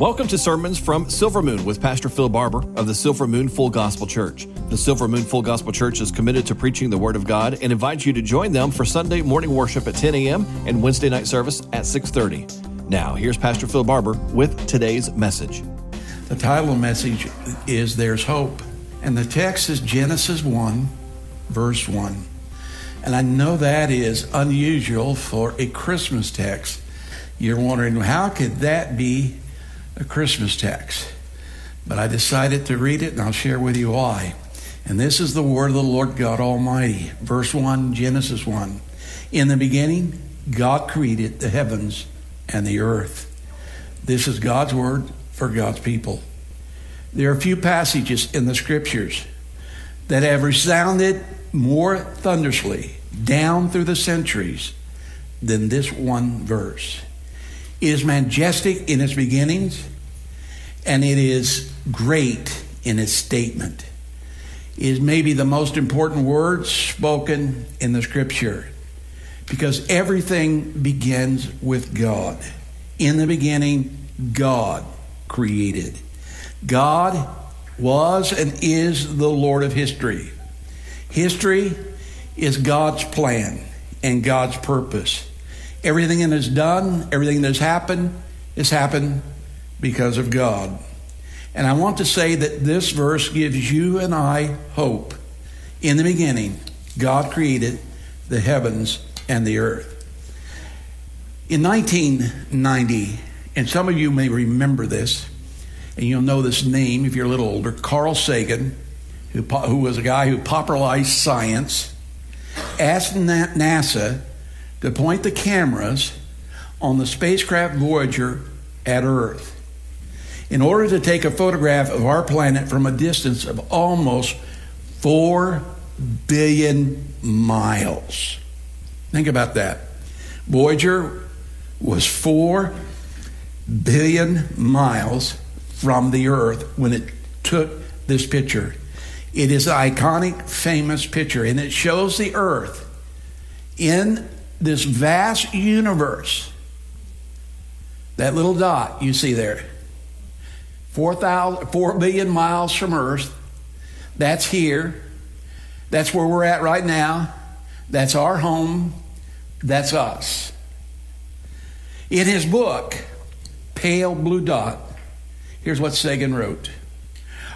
Welcome to Sermons from Silver Moon with Pastor Phil Barber of the Silver Moon Full Gospel Church. The Silver Moon Full Gospel Church is committed to preaching the Word of God and invites you to join them for Sunday morning worship at 10 a.m. and Wednesday night service at 6:30. Now, here's Pastor Phil Barber with today's message. The title of the message is There's Hope, and the text is Genesis 1, verse 1. And I know that is unusual for a Christmas text. You're wondering, how could that be a Christmas text. But I decided to read it and I'll share with you why. And this is the word of the Lord God Almighty. Verse 1, Genesis 1. In the beginning, God created the heavens and the earth. This is God's word for God's people. There are a few passages in the scriptures that have resounded more thunderously down through the centuries than this one verse. It is majestic in its beginnings, and it is great in its statement. It is maybe the most important word spoken in the scripture because everything begins with God. In the beginning, God created. God was and is the Lord of history. History is God's plan and God's purpose. Everything that is done, everything that has happened, has happened because of God. And I want to say that this verse gives you and I hope. In the beginning, God created the heavens and the earth. In 1990, and some of you may remember this, and you'll know this name if you're a little older Carl Sagan, who, who was a guy who popularized science, asked NASA to point the cameras on the spacecraft Voyager at Earth in order to take a photograph of our planet from a distance of almost 4 billion miles. Think about that. Voyager was 4 billion miles from the Earth when it took this picture. It is an iconic, famous picture, and it shows the Earth in this vast universe, that little dot you see there, 4, 000, 4 billion miles from Earth, that's here. That's where we're at right now. That's our home. That's us. In his book, Pale Blue Dot, here's what Sagan wrote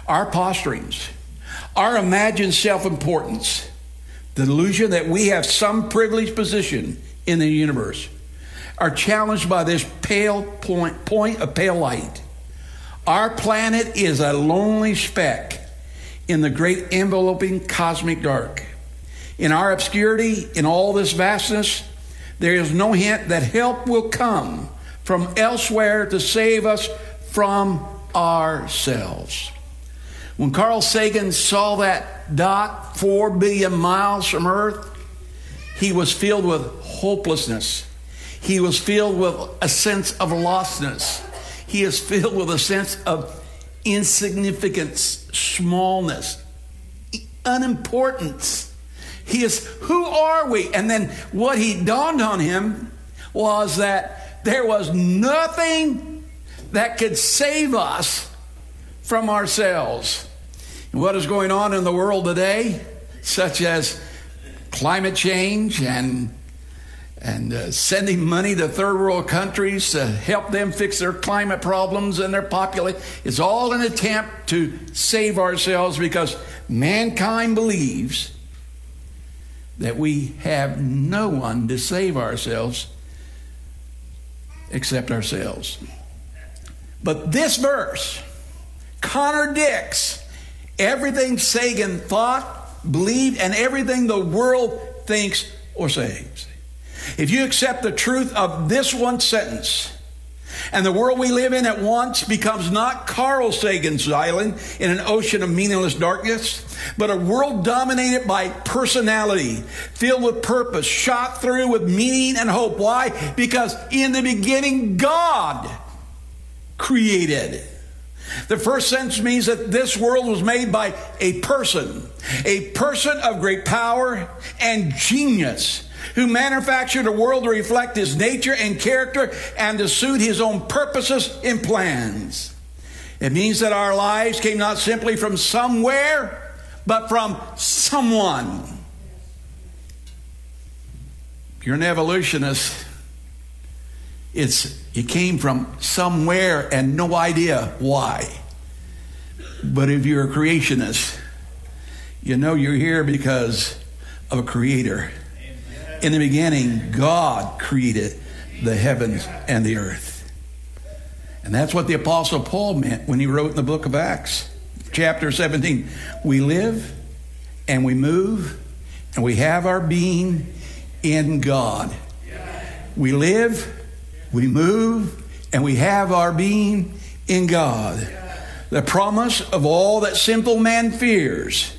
Our posturings, our imagined self importance, the delusion that we have some privileged position in the universe, are challenged by this pale point, point of pale light. Our planet is a lonely speck in the great enveloping cosmic dark. In our obscurity, in all this vastness, there is no hint that help will come from elsewhere to save us from ourselves. When Carl Sagan saw that dot four billion miles from Earth, he was filled with hopelessness. He was filled with a sense of lostness. He is filled with a sense of insignificance, smallness, unimportance. He is, who are we? And then what he dawned on him was that there was nothing that could save us from ourselves what is going on in the world today, such as climate change and and uh, sending money to third world countries to help them fix their climate problems and their population. It's all an attempt to save ourselves because mankind believes that we have no one to save ourselves except ourselves. But this verse contradicts everything Sagan thought, believed, and everything the world thinks or says. If you accept the truth of this one sentence, and the world we live in at once becomes not Carl Sagan's island in an ocean of meaningless darkness, but a world dominated by personality, filled with purpose, shot through with meaning and hope. Why? Because in the beginning, God created. The first sentence means that this world was made by a person, a person of great power and genius who manufactured a world to reflect his nature and character and to suit his own purposes and plans. It means that our lives came not simply from somewhere, but from someone. If you're an evolutionist, it's you came from somewhere and no idea why. But if you're a creationist, you know you're here because of a creator. In the beginning, God created the heavens and the earth. And that's what the Apostle Paul meant when he wrote in the book of Acts, chapter 17. We live and we move and we have our being in God. We live, we move, and we have our being in God. The promise of all that simple man fears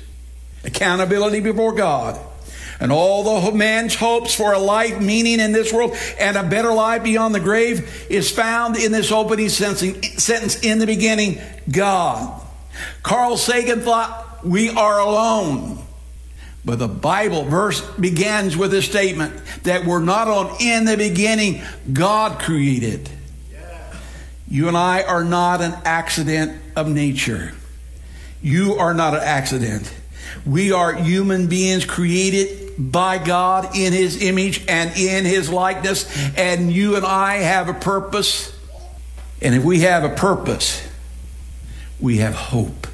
accountability before God and all the man's hopes for a life meaning in this world and a better life beyond the grave is found in this opening sentence in the beginning God. Carl Sagan thought we are alone. But the Bible verse begins with a statement that we're not alone. In the beginning, God created. You and I are not an accident of nature. You are not an accident. We are human beings created by God in His image and in His likeness, and you and I have a purpose. And if we have a purpose, we have hope.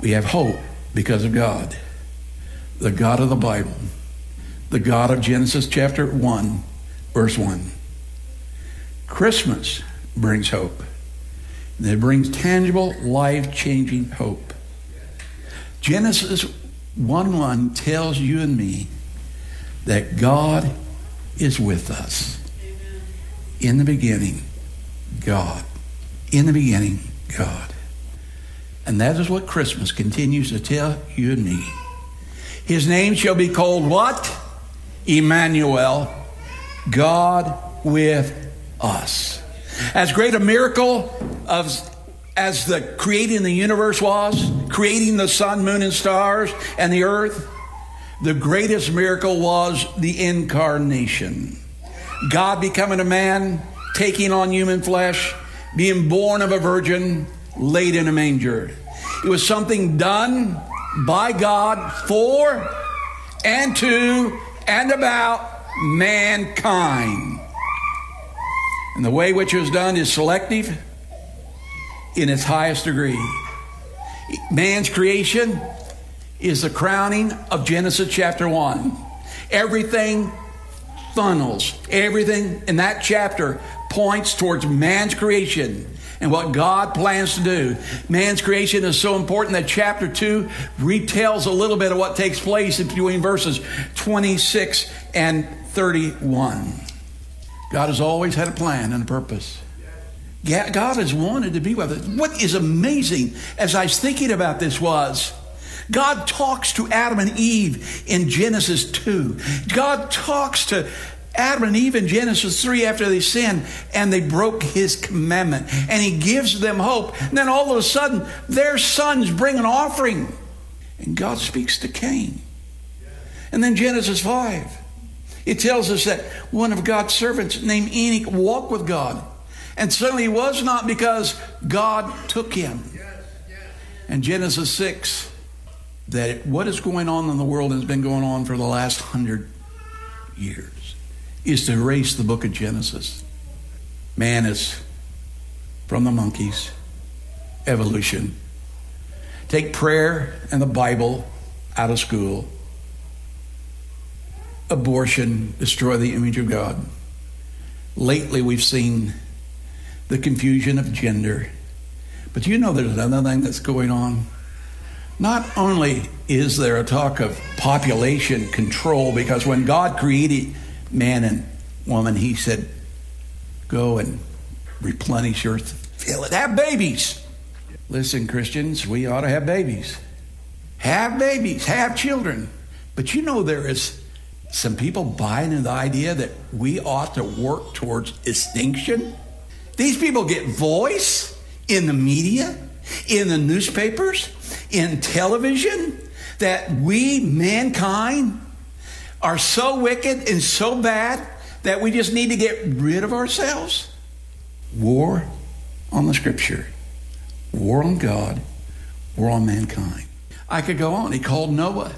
We have hope because of God, the God of the Bible, the God of Genesis chapter 1, verse 1. Christmas brings hope. And it brings tangible, life changing hope. Genesis 1 1 tells you and me that God is with us. In the beginning, God. In the beginning, God. And that is what Christmas continues to tell you and me. His name shall be called what? Emmanuel, God with us. As great a miracle of as the creating the universe was, creating the sun, moon, and stars, and the earth, the greatest miracle was the incarnation. God becoming a man, taking on human flesh, being born of a virgin, laid in a manger. It was something done by God for and to and about mankind. And the way which it was done is selective in its highest degree. Man's creation is the crowning of Genesis chapter 1. Everything funnels, everything in that chapter points towards man's creation and what God plans to do. Man's creation is so important that chapter 2 retells a little bit of what takes place between verses 26 and 31. God has always had a plan and a purpose. God has wanted to be with us. What is amazing as I was thinking about this was God talks to Adam and Eve in Genesis 2. God talks to Adam and Eve in Genesis 3 after they sinned and they broke his commandment. And he gives them hope. And then all of a sudden, their sons bring an offering. And God speaks to Cain. And then Genesis 5. It tells us that one of God's servants named Enoch walked with God. And certainly it was not because God took him. And Genesis 6, that what is going on in the world has been going on for the last hundred years, is to erase the book of Genesis. Man is from the monkeys, evolution. Take prayer and the Bible out of school. Abortion, destroy the image of God. Lately, we've seen the confusion of gender. But you know there's another thing that's going on. Not only is there a talk of population control, because when God created man and woman, he said, Go and replenish earth, fill it, have babies. Listen, Christians, we ought to have babies. Have babies, have children. But you know, there is some people buying into the idea that we ought to work towards extinction. These people get voice in the media, in the newspapers, in television, that we, mankind, are so wicked and so bad that we just need to get rid of ourselves? War on the scripture, war on God, war on mankind. I could go on. He called Noah.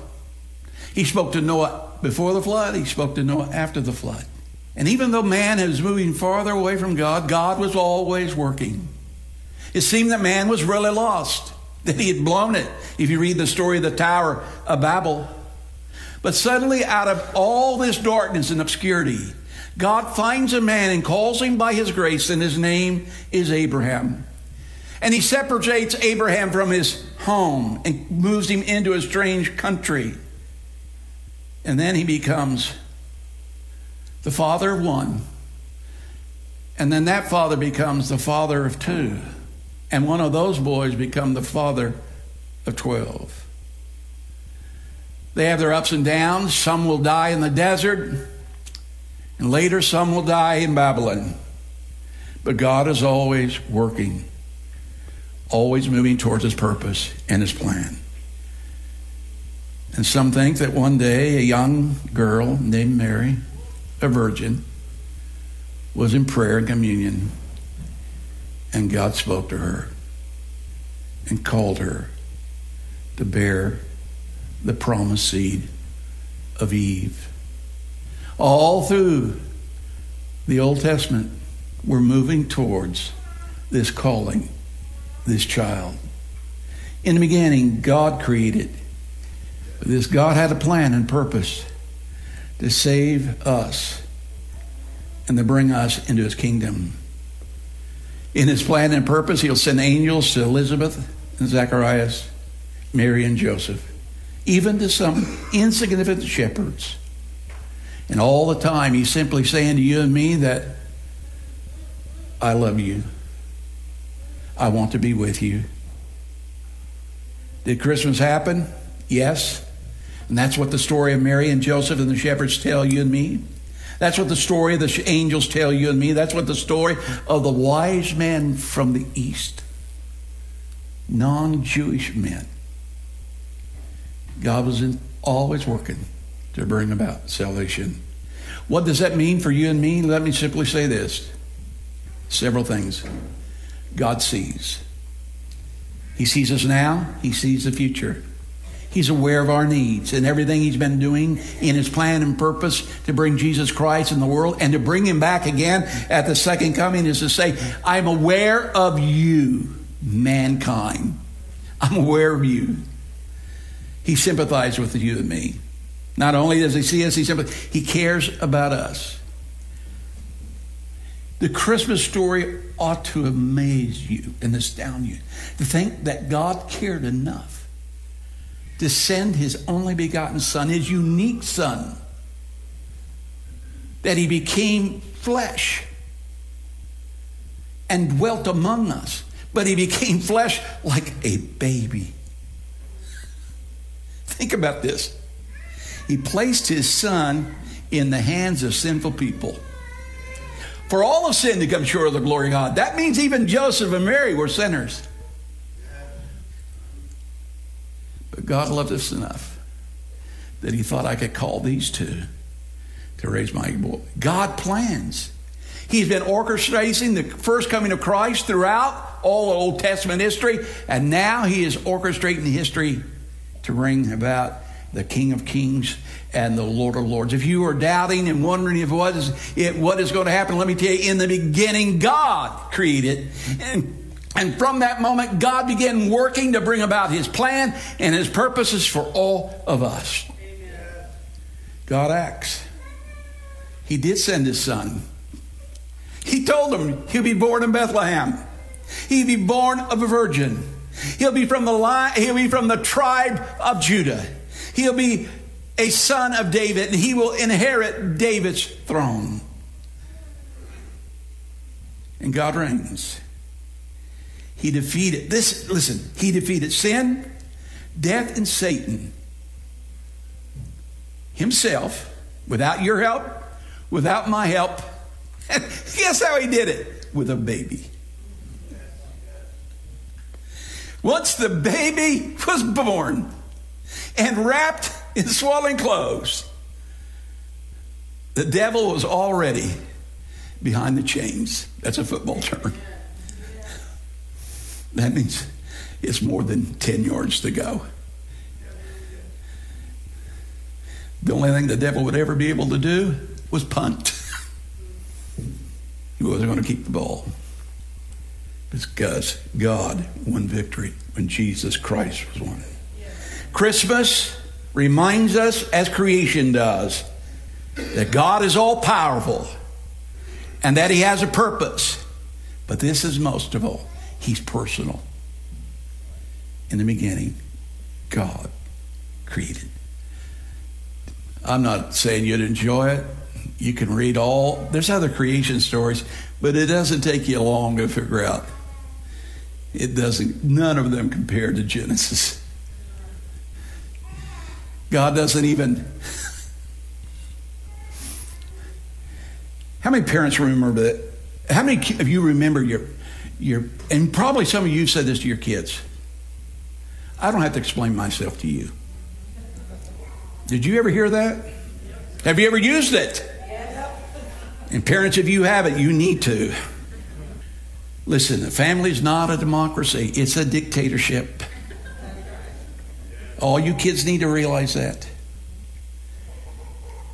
He spoke to Noah before the flood, he spoke to Noah after the flood. And even though man is moving farther away from God, God was always working. It seemed that man was really lost, that he had blown it, if you read the story of the Tower of Babel. But suddenly, out of all this darkness and obscurity, God finds a man and calls him by his grace, and his name is Abraham. And he separates Abraham from his home and moves him into a strange country. And then he becomes the father of one. And then that father becomes the father of two. And one of those boys become the father of 12. They have their ups and downs. Some will die in the desert, and later some will die in Babylon. But God is always working, always moving towards his purpose and his plan. And some think that one day a young girl named Mary, a virgin, was in prayer and communion, and God spoke to her and called her to bear the promised seed of Eve. All through the Old Testament, we're moving towards this calling, this child. In the beginning, God created. This God had a plan and purpose to save us and to bring us into his kingdom. In his plan and purpose, he'll send angels to Elizabeth and Zacharias, Mary and Joseph, even to some insignificant shepherds. And all the time, he's simply saying to you and me that I love you. I want to be with you. Did Christmas happen? Yes. And that's what the story of Mary and Joseph and the shepherds tell you and me. That's what the story of the angels tell you and me. That's what the story of the wise men from the east, non Jewish men. God was in, always working to bring about salvation. What does that mean for you and me? Let me simply say this several things. God sees. He sees us now, He sees the future. He's aware of our needs and everything He's been doing in His plan and purpose to bring Jesus Christ in the world and to bring Him back again at the second coming is to say, I'm aware of you, mankind. I'm aware of you. He sympathizes with you and me. Not only does He see us, He, sympathizes, he cares about us. The Christmas story ought to amaze you and astound you to think that God cared enough to send his only begotten Son, his unique Son, that he became flesh and dwelt among us. But he became flesh like a baby. Think about this. He placed his Son in the hands of sinful people. For all of sin to come short of the glory of God. That means even Joseph and Mary were sinners. But God loved us enough that He thought I could call these two to raise my boy. God plans. He's been orchestrating the first coming of Christ throughout all Old Testament history, and now He is orchestrating the history to bring about the King of Kings and the Lord of Lords. If you are doubting and wondering if what is it, what is going to happen, let me tell you: in the beginning, God created, and and from that moment, God began working to bring about his plan and his purposes for all of us. Amen. God acts. He did send his son. He told him he'll be born in Bethlehem. He'll be born of a virgin. He'll be from the line, he'll be from the tribe of Judah. He'll be a son of David, and he will inherit David's throne. And God reigns. He defeated this, listen, he defeated sin, death, and Satan himself without your help, without my help. guess how he did it? With a baby. Once the baby was born and wrapped in swaddling clothes, The devil was already behind the chains. That's a football term. That means it's more than 10 yards to go. The only thing the devil would ever be able to do was punt. he wasn't going to keep the ball. Because God won victory when Jesus Christ was won. Christmas reminds us, as creation does, that God is all powerful and that He has a purpose. But this is most of all, He's personal. In the beginning, God created. I'm not saying you'd enjoy it. You can read all, there's other creation stories, but it doesn't take you long to figure out. It doesn't, none of them compare to Genesis. God doesn't even. How many parents remember that? How many of you remember your, your, and probably some of you said this to your kids. I don't have to explain myself to you. Did you ever hear that? Have you ever used it? And parents, if you haven't, you need to. Listen, a family's not a democracy, it's a dictatorship. All you kids need to realize that.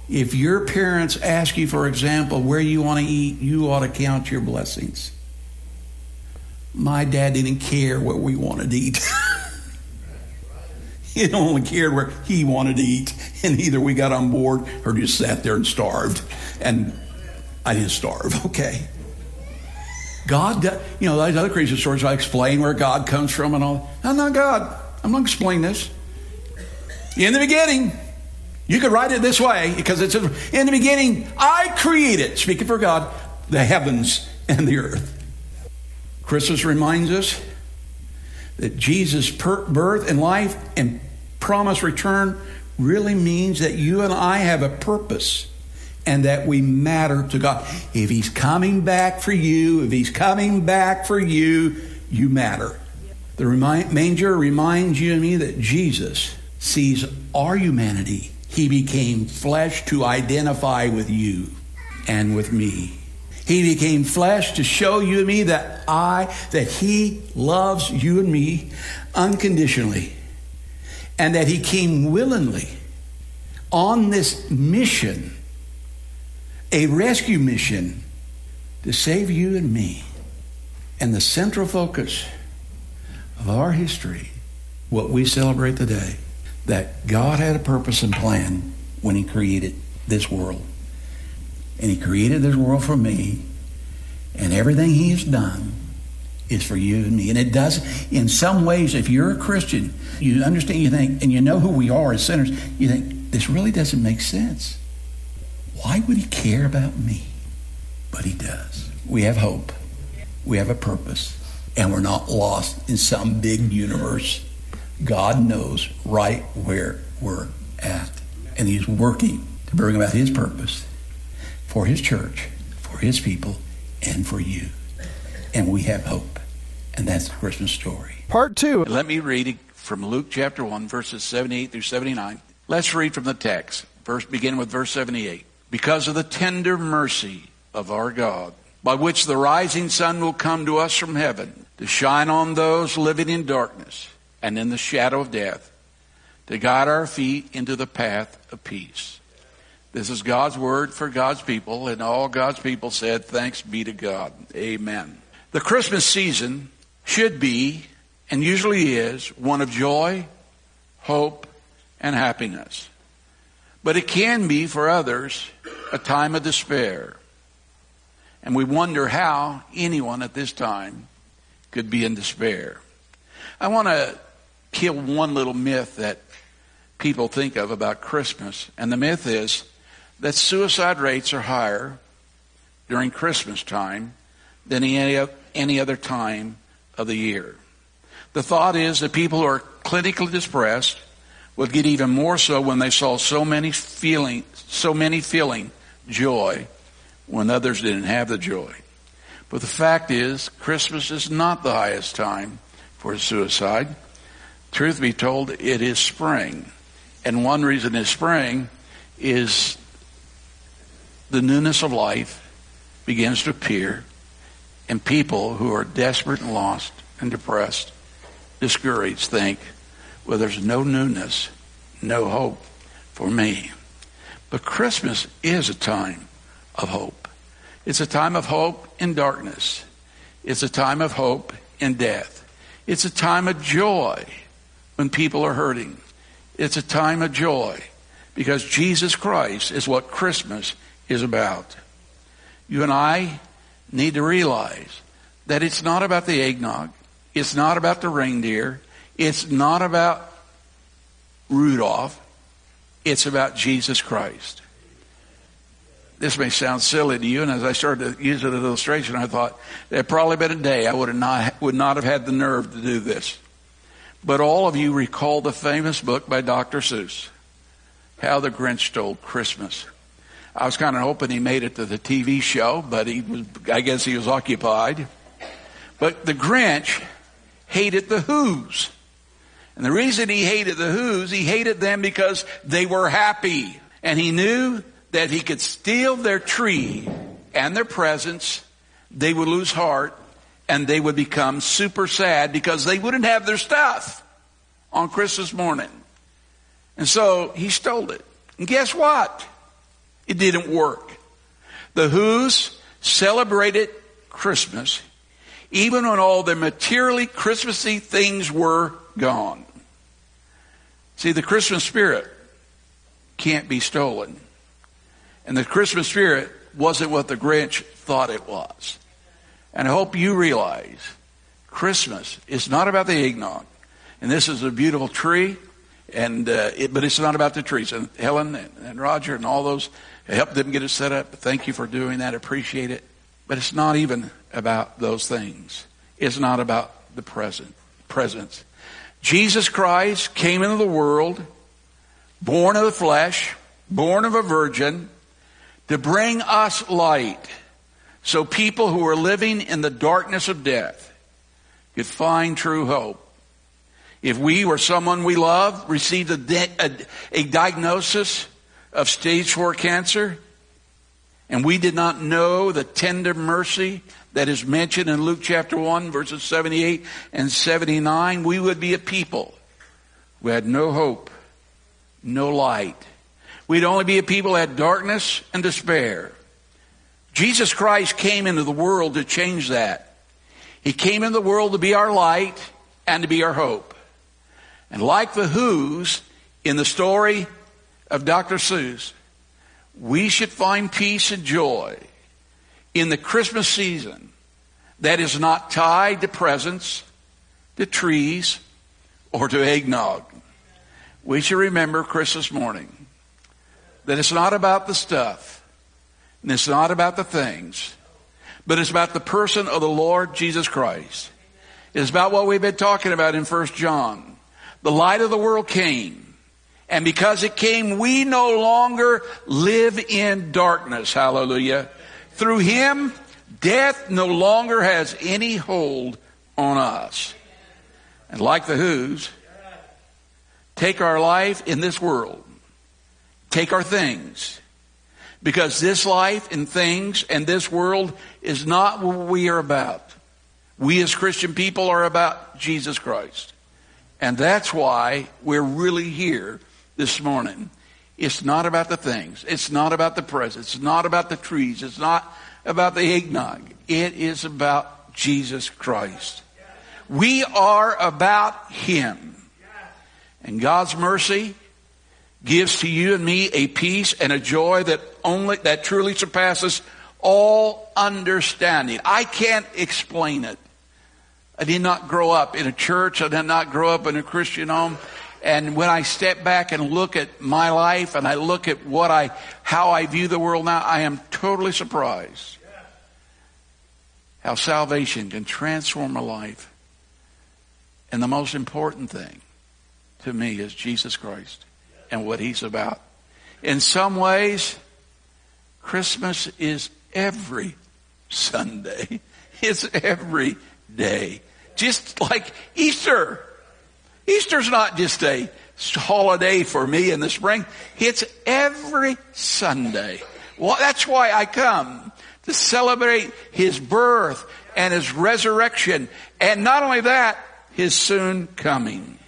If your parents ask you, for example, where you want to eat, you ought to count your blessings. My dad didn't care what we wanted to eat. he only cared where he wanted to eat. And either we got on board or just sat there and starved. And I didn't starve, okay? God, you know, those other crazy stories I explain where God comes from and all. I'm not God. I'm not explaining this. In the beginning, you could write it this way because it's in the beginning, I created, speaking for God, the heavens and the earth. Christmas reminds us that Jesus' birth and life and promised return really means that you and I have a purpose and that we matter to God. If He's coming back for you, if He's coming back for you, you matter. The manger reminds you and me that Jesus sees our humanity. He became flesh to identify with you and with me. He became flesh to show you and me that I, that He loves you and me unconditionally. And that He came willingly on this mission, a rescue mission to save you and me. And the central focus of our history, what we celebrate today, that God had a purpose and plan when He created this world. And He created this world for me, and everything He has done is for you and me. And it does, in some ways, if you're a Christian, you understand, you think, and you know who we are as sinners, you think, this really doesn't make sense. Why would He care about me? But He does. We have hope, we have a purpose, and we're not lost in some big universe God knows right where we're at. And He's working to bring about His purpose for His church, for His people, and for you. And we have hope. And that's the Christmas story. Part two. Let me read from Luke chapter 1, verses 78 through 79. Let's read from the text. First, begin with verse 78. Because of the tender mercy of our God, by which the rising sun will come to us from heaven to shine on those living in darkness and in the shadow of death, to guide our feet into the path of peace. This is God's word for God's people, and all God's people said, Thanks be to God. Amen. The Christmas season should be, and usually is, one of joy, hope, and happiness. But it can be, for others, a time of despair. And we wonder how anyone at this time could be in despair. I want to kill one little myth that people think of about Christmas. And the myth is that suicide rates are higher during Christmas time than any, any other time of the year. The thought is that people who are clinically depressed would get even more so when they saw so many feeling, so many feeling joy when others didn't have the joy. But the fact is, Christmas is not the highest time for suicide. Truth be told, it is spring. And one reason it's spring is the newness of life begins to appear, and people who are desperate and lost and depressed, discouraged, think, well, there's no newness, no hope for me. But Christmas is a time of hope. It's a time of hope in darkness. It's a time of hope in death. It's a time of joy when people are hurting. It's a time of joy because Jesus Christ is what Christmas is about. You and I need to realize that it's not about the eggnog. It's not about the reindeer. It's not about Rudolph. It's about Jesus Christ. This may sound silly to you, and as I started to use it as an illustration, I thought there probably been a day I would, have not, would not have had the nerve to do this. But all of you recall the famous book by Dr. Seuss, How the Grinch Stole Christmas. I was kind of hoping he made it to the TV show, but he was, I guess he was occupied. But the Grinch hated the Whos. And the reason he hated the Whos, he hated them because they were happy. And he knew that he could steal their tree and their presents, they would lose heart and they would become super sad because they wouldn't have their stuff on Christmas morning. And so he stole it. And guess what? It didn't work. The Whos celebrated Christmas even when all the materially Christmassy things were gone. See, the Christmas spirit can't be stolen. And the Christmas spirit wasn't what the Grinch thought it was. And I hope you realize Christmas is not about the eggnog. And this is a beautiful tree, and uh, it, but it's not about the trees. And Helen and, and Roger and all those helped them get it set up. Thank you for doing that. I appreciate it. But it's not even about those things. It's not about the present presence. Jesus Christ came into the world, born of the flesh, born of a virgin, to bring us light so people who are living in the darkness of death could find true hope. If we or someone we love received a, a, a diagnosis of stage four cancer, and we did not know the tender mercy that is mentioned in Luke chapter 1, verses 78 and 79, we would be a people who had no hope, no light, We'd only be a people that had darkness and despair. Jesus Christ came into the world to change that. He came into the world to be our light and to be our hope. And like the Whos in the story of Dr. Seuss, we should find peace and joy in the Christmas season that is not tied to presents, to trees, or to eggnog. We should remember Christmas morning that it's not about the stuff, and it's not about the things, but it's about the person of the Lord Jesus Christ. It's about what we've been talking about in First John. The light of the world came, and because it came, we no longer live in darkness. Hallelujah. Through him, death no longer has any hold on us. And like the Whos, take our life in this world take our things. Because this life and things and this world is not what we are about. We as Christian people are about Jesus Christ. And that's why we're really here this morning. It's not about the things. It's not about the presents. It's not about the trees. It's not about the eggnog. It is about Jesus Christ. We are about Him. And God's mercy gives to you and me a peace and a joy that only, that truly surpasses all understanding. I can't explain it. I did not grow up in a church. I did not grow up in a Christian home. And when I step back and look at my life and I look at what I, how I view the world now, I am totally surprised how salvation can transform a life. And the most important thing to me is Jesus Christ and what he's about. In some ways, Christmas is every Sunday. It's every day. Just like Easter. Easter's not just a holiday for me in the spring. It's every Sunday Well, that's why I come to celebrate his birth and his resurrection. And not only that, his soon coming.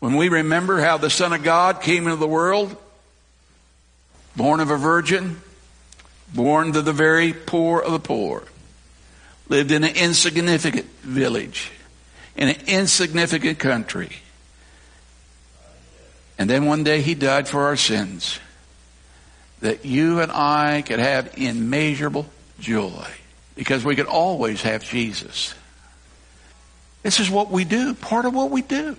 When we remember how the Son of God came into the world, born of a virgin, born to the very poor of the poor, lived in an insignificant village, in an insignificant country. And then one day he died for our sins, that you and I could have immeasurable joy, because we could always have Jesus. This is what we do. Part of what we do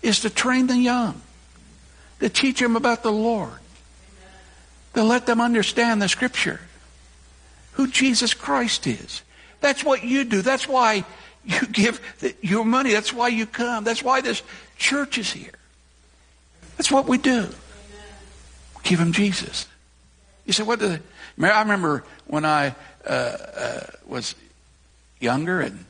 is to train the young, to teach them about the Lord, to let them understand the Scripture, who Jesus Christ is. That's what you do. That's why you give your money. That's why you come. That's why this church is here. That's what we do. Give them Jesus. You say, what do they? I remember when I uh, uh, was younger, and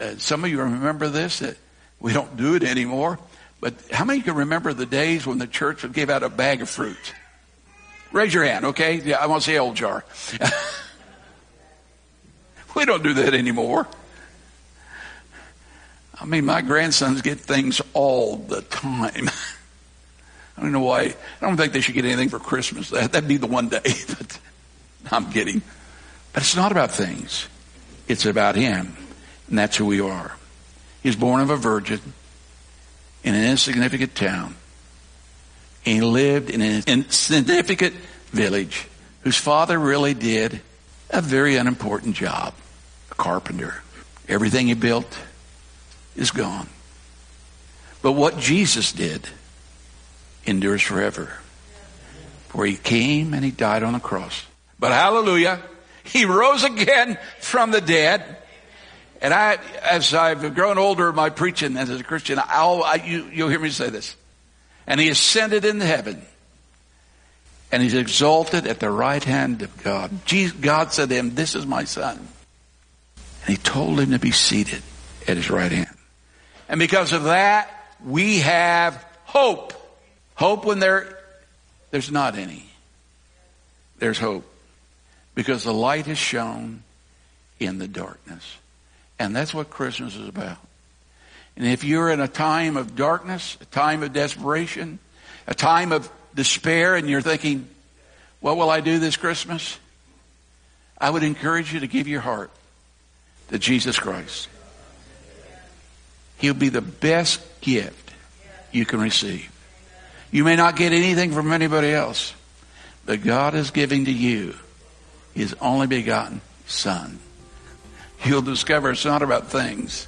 uh, some of you remember this, that we don't do it anymore. But how many can remember the days when the church would give out a bag of fruit? Raise your hand, okay? Yeah, I want to see old jar. we don't do that anymore. I mean, my grandsons get things all the time. I don't know why. I don't think they should get anything for Christmas. That, that'd be the one day. But I'm kidding. But it's not about things. It's about Him. And that's who we are. He's born of a virgin in an insignificant town. He lived in an insignificant village whose father really did a very unimportant job. A carpenter. Everything he built is gone. But what Jesus did endures forever. For he came and he died on the cross. But hallelujah, he rose again from the dead. And I, as I've grown older in my preaching as a Christian, I'll, I, you, you'll hear me say this. And he ascended into heaven. And he's exalted at the right hand of God. Jesus, God said to him, This is my son. And he told him to be seated at his right hand. And because of that, we have hope. Hope when there, there's not any. There's hope. Because the light has shone in the darkness. And that's what Christmas is about. And if you're in a time of darkness, a time of desperation, a time of despair, and you're thinking, what will I do this Christmas? I would encourage you to give your heart to Jesus Christ. He'll be the best gift you can receive. You may not get anything from anybody else, but God is giving to you His only begotten Son. You'll discover it's not about things,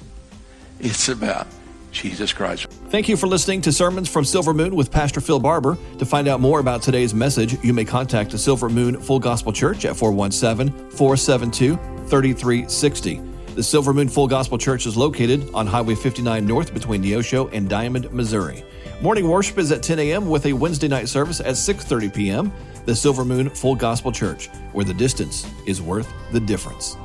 it's about Jesus Christ. Thank you for listening to Sermons from Silver Moon with Pastor Phil Barber. To find out more about today's message, you may contact the Silver Moon Full Gospel Church at 417 472 3360. The Silver Moon Full Gospel Church is located on Highway 59 North between Neosho and Diamond, Missouri. Morning worship is at 10 a.m. with a Wednesday night service at 6:30 p.m. The Silver Moon Full Gospel Church, where the distance is worth the difference.